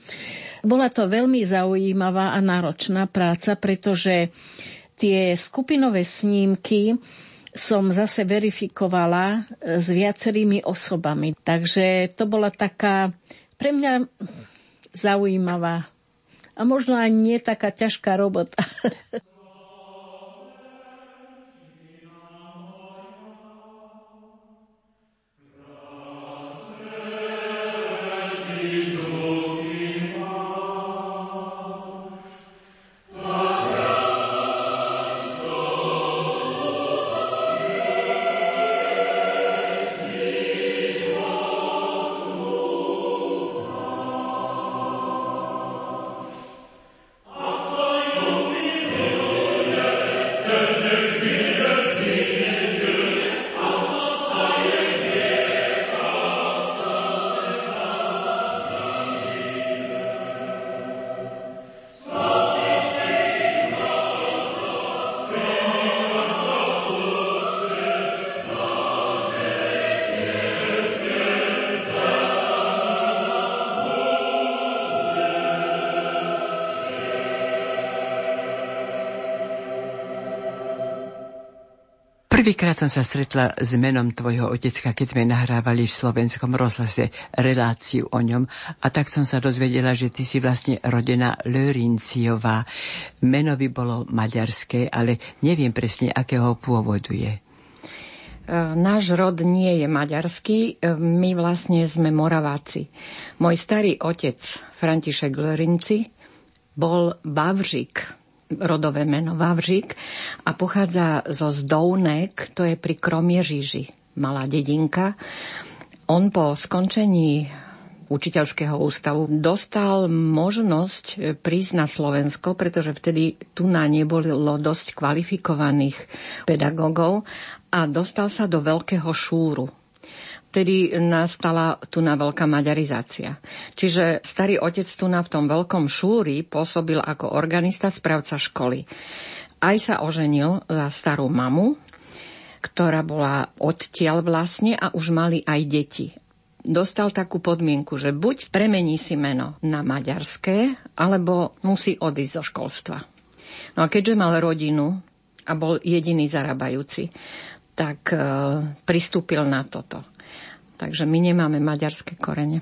Bola to veľmi zaujímavá a náročná práca, pretože tie skupinové snímky som zase verifikovala s viacerými osobami. Takže to bola taká pre mňa zaujímavá a možno aj nie taká ťažká robota. Prvýkrát som sa stretla s menom tvojho otecka, keď sme nahrávali v slovenskom rozhlase reláciu o ňom a tak som sa dozvedela, že ty si vlastne rodená Lörinciová. Meno by bolo maďarské, ale neviem presne, akého pôvodu je. E, náš rod nie je maďarský, e, my vlastne sme Moraváci. Môj starý otec, František Lörinci, bol Bavžik, rodové meno Vavžik a pochádza zo Zdounek, to je pri Kromiežiži, malá dedinka. On po skončení učiteľského ústavu dostal možnosť prísť na Slovensko, pretože vtedy tu na nebolo dosť kvalifikovaných pedagógov a dostal sa do veľkého šúru vtedy nastala tu na veľká maďarizácia. Čiže starý otec tu na v tom veľkom šúri pôsobil ako organista, správca školy. Aj sa oženil za starú mamu, ktorá bola odtiaľ vlastne a už mali aj deti. Dostal takú podmienku, že buď premení si meno na maďarské, alebo musí odísť zo školstva. No a keďže mal rodinu a bol jediný zarábajúci, tak e, pristúpil na toto. Takže my nemáme maďarské korene.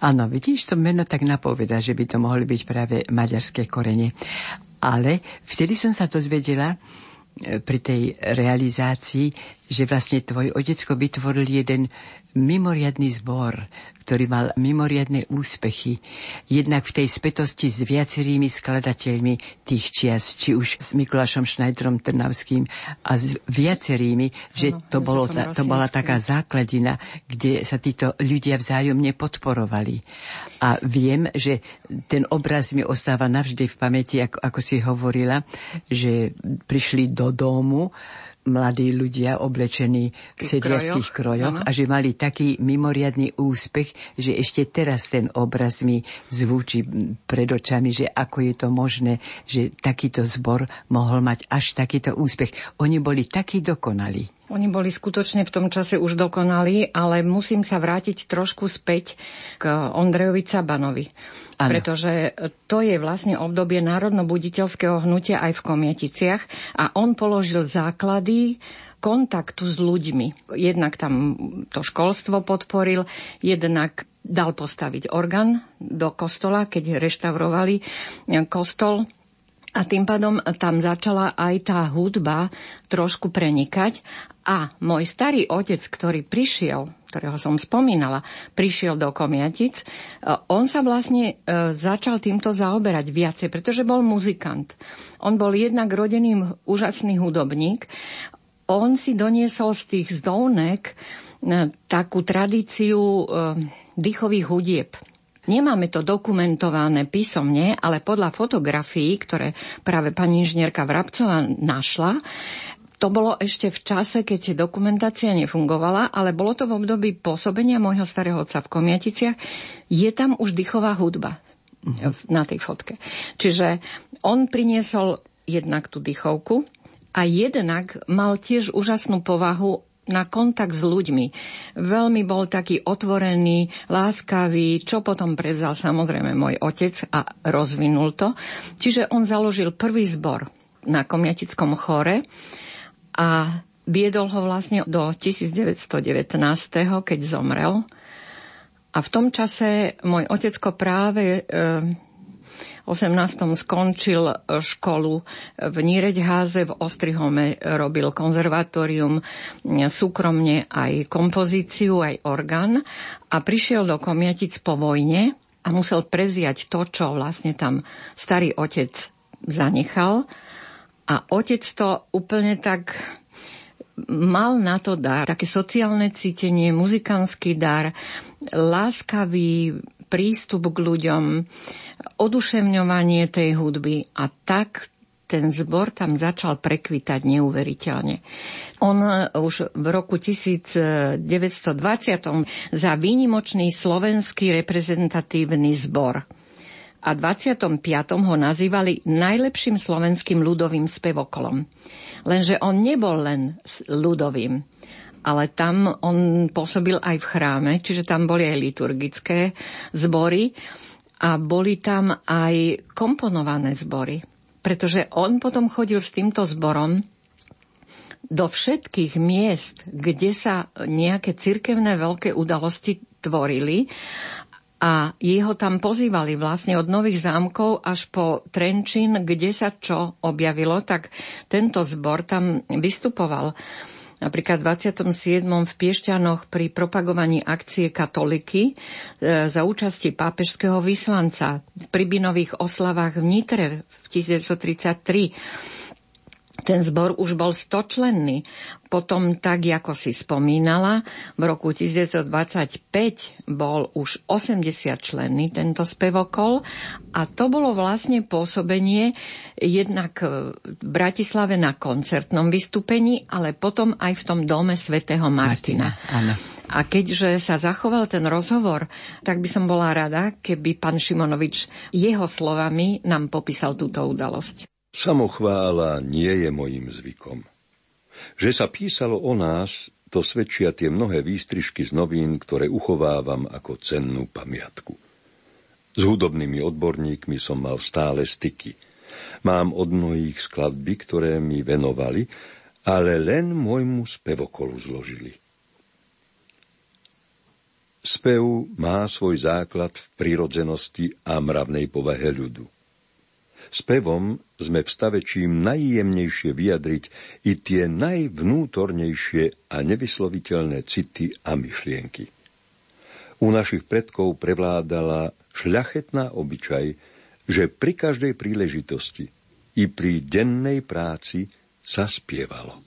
Áno, vidíš, to meno tak napoveda, že by to mohli byť práve maďarské korene. Ale vtedy som sa to zvedela e, pri tej realizácii, že vlastne tvoj otecko vytvoril jeden mimoriadný zbor, ktorý mal mimoriadne úspechy. Jednak v tej spätosti s viacerými skladateľmi tých čias, či už s Mikulášom Šnajtrom Trnavským a s viacerými, že to, bolo, to bola taká základina, kde sa títo ľudia vzájomne podporovali. A viem, že ten obraz mi ostáva navždy v pamäti, ako, ako si hovorila, že prišli do domu, mladí ľudia oblečení v sedliackých krojoch a že mali taký mimoriadný úspech, že ešte teraz ten obraz mi zvúči pred očami, že ako je to možné, že takýto zbor mohol mať až takýto úspech. Oni boli takí dokonalí. Oni boli skutočne v tom čase už dokonalí, ale musím sa vrátiť trošku späť k Ondrejovi Cabanovi. Ano. Pretože to je vlastne obdobie národno-buditeľského hnutia aj v Komieticiach a on položil základy kontaktu s ľuďmi. Jednak tam to školstvo podporil, jednak dal postaviť orgán do kostola, keď reštaurovali kostol a tým pádom tam začala aj tá hudba trošku prenikať. A môj starý otec, ktorý prišiel, ktorého som spomínala, prišiel do Komiatic, e, on sa vlastne e, začal týmto zaoberať viacej, pretože bol muzikant. On bol jednak rodený úžasný hudobník. On si doniesol z tých zdovnek e, takú tradíciu dýchových hudieb Nemáme to dokumentované písomne, ale podľa fotografií, ktoré práve pani inžinierka Vrabcová našla, to bolo ešte v čase, keď dokumentácia nefungovala, ale bolo to v období pôsobenia môjho starého otca v Komiaticiach. Je tam už dýchová hudba na tej fotke. Čiže on priniesol jednak tú dýchovku a jednak mal tiež úžasnú povahu na kontakt s ľuďmi. Veľmi bol taký otvorený, láskavý, čo potom prezal samozrejme môj otec a rozvinul to. Čiže on založil prvý zbor na Komiatickom chore a viedol ho vlastne do 1919, keď zomrel. A v tom čase môj otecko práve e, 18. skončil školu v Níreďháze, v Ostrihome robil konzervatórium, súkromne aj kompozíciu, aj orgán a prišiel do Komiatic po vojne a musel preziať to, čo vlastne tam starý otec zanechal. A otec to úplne tak mal na to dar, také sociálne cítenie, muzikantský dar, láskavý prístup k ľuďom, oduševňovanie tej hudby a tak ten zbor tam začal prekvitať neuveriteľne. On už v roku 1920 za výnimočný slovenský reprezentatívny zbor a 25. ho nazývali najlepším slovenským ľudovým spevokolom. Lenže on nebol len ľudovým, ale tam on pôsobil aj v chráme, čiže tam boli aj liturgické zbory a boli tam aj komponované zbory. Pretože on potom chodil s týmto zborom do všetkých miest, kde sa nejaké cirkevné veľké udalosti tvorili a jeho tam pozývali vlastne od Nových zámkov až po Trenčín, kde sa čo objavilo, tak tento zbor tam vystupoval napríklad v 27. v Piešťanoch pri propagovaní akcie katoliky e, za účasti pápežského vyslanca v Pribinových oslavách v Nitre v 1933 ten zbor už bol stočlenný. Potom, tak ako si spomínala, v roku 1925 bol už 80 členný tento spevokol a to bolo vlastne pôsobenie jednak v Bratislave na koncertnom vystúpení, ale potom aj v tom dome svätého Martina. Martina A keďže sa zachoval ten rozhovor, tak by som bola rada, keby pán Šimonovič jeho slovami nám popísal túto udalosť. Samochvála nie je mojím zvykom. Že sa písalo o nás, to svedčia tie mnohé výstrižky z novín, ktoré uchovávam ako cennú pamiatku. S hudobnými odborníkmi som mal stále styky. Mám od mnohých skladby, ktoré mi venovali, ale len môjmu spevokolu zložili. Spev má svoj základ v prirodzenosti a mravnej povahe ľudu. Spevom sme v stave čím najjemnejšie vyjadriť i tie najvnútornejšie a nevysloviteľné city a myšlienky. U našich predkov prevládala šľachetná obyčaj, že pri každej príležitosti i pri dennej práci sa spievalo.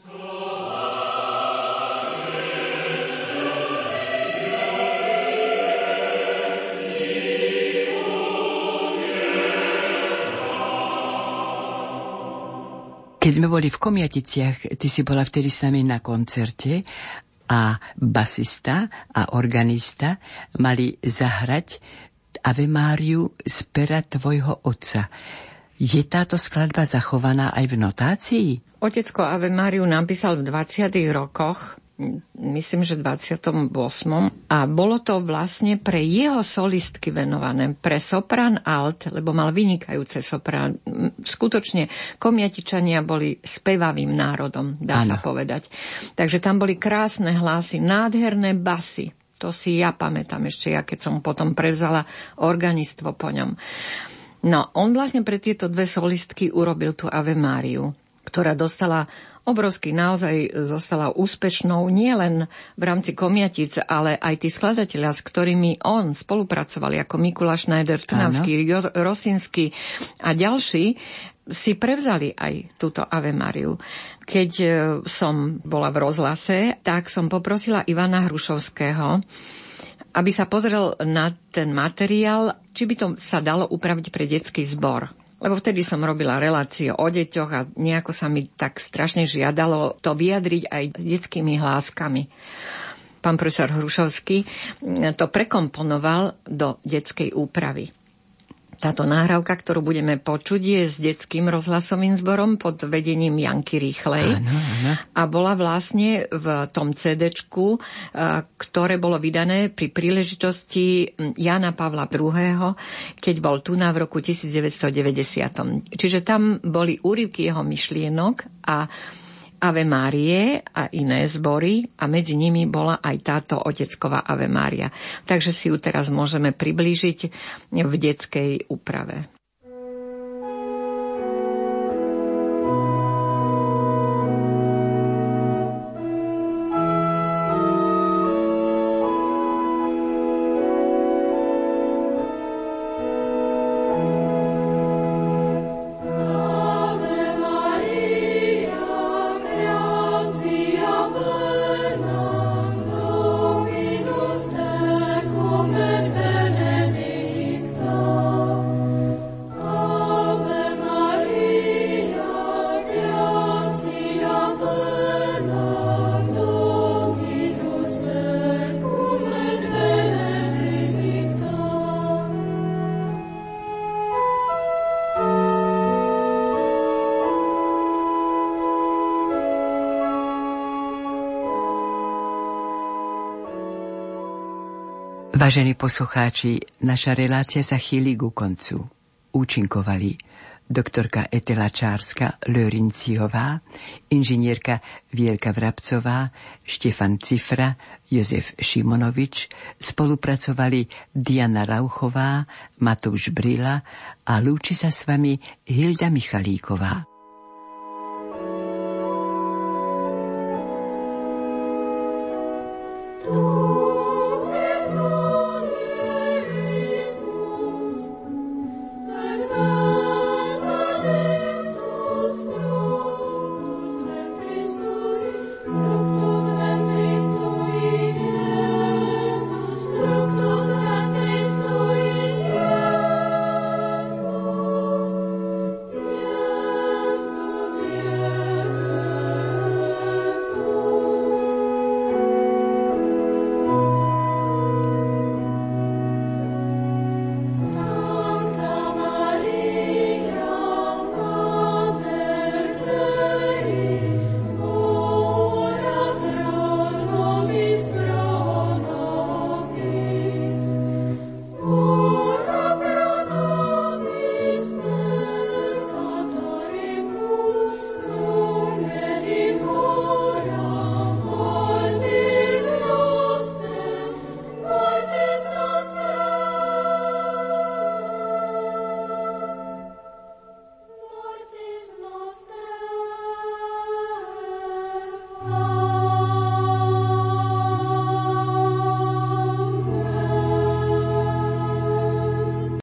Keď sme boli v Komiaticiach, ty si bola vtedy s na koncerte a basista a organista mali zahrať Ave Máriu z pera tvojho otca. Je táto skladba zachovaná aj v notácii? Otecko Ave Máriu napísal v 20. rokoch myslím, že 28. A bolo to vlastne pre jeho solistky venované, pre sopran alt, lebo mal vynikajúce sopran. Skutočne komiatičania boli spevavým národom, dá ano. sa povedať. Takže tam boli krásne hlasy, nádherné basy. To si ja pamätám ešte, ja keď som potom prevzala organistvo po ňom. No, on vlastne pre tieto dve solistky urobil tú Ave Máriu, ktorá dostala obrovský naozaj zostala úspešnou nielen v rámci Komiatic, ale aj tí skladatelia, s ktorými on spolupracovali, ako Mikuláš Schneider, Trnavský, Rosinsky a ďalší, si prevzali aj túto Ave Mariu. Keď e, som bola v rozhlase, tak som poprosila Ivana Hrušovského, aby sa pozrel na ten materiál, či by to sa dalo upraviť pre detský zbor lebo vtedy som robila relácie o deťoch a nejako sa mi tak strašne žiadalo to vyjadriť aj detskými hláskami. Pán profesor Hrušovský to prekomponoval do detskej úpravy. Táto náhrávka, ktorú budeme počuť, je s detským rozhlasovým zborom pod vedením Janky Rýchlej. Áno, áno. A bola vlastne v tom cd ktoré bolo vydané pri príležitosti Jana Pavla II., keď bol tu na v roku 1990. Čiže tam boli úryvky jeho myšlienok a Ave Márie a iné zbory a medzi nimi bola aj táto otecková Ave Mária. Takže si ju teraz môžeme priblížiť v detskej úprave. Vážení poslucháči, naša relácia sa chýli ku koncu. Účinkovali doktorka Etela Čárska Lörinciová, inžinierka Vierka Vrabcová, Štefan Cifra, Jozef Šimonovič, spolupracovali Diana Rauchová, Matúš Brila a lúči sa s vami Hilda Michalíková.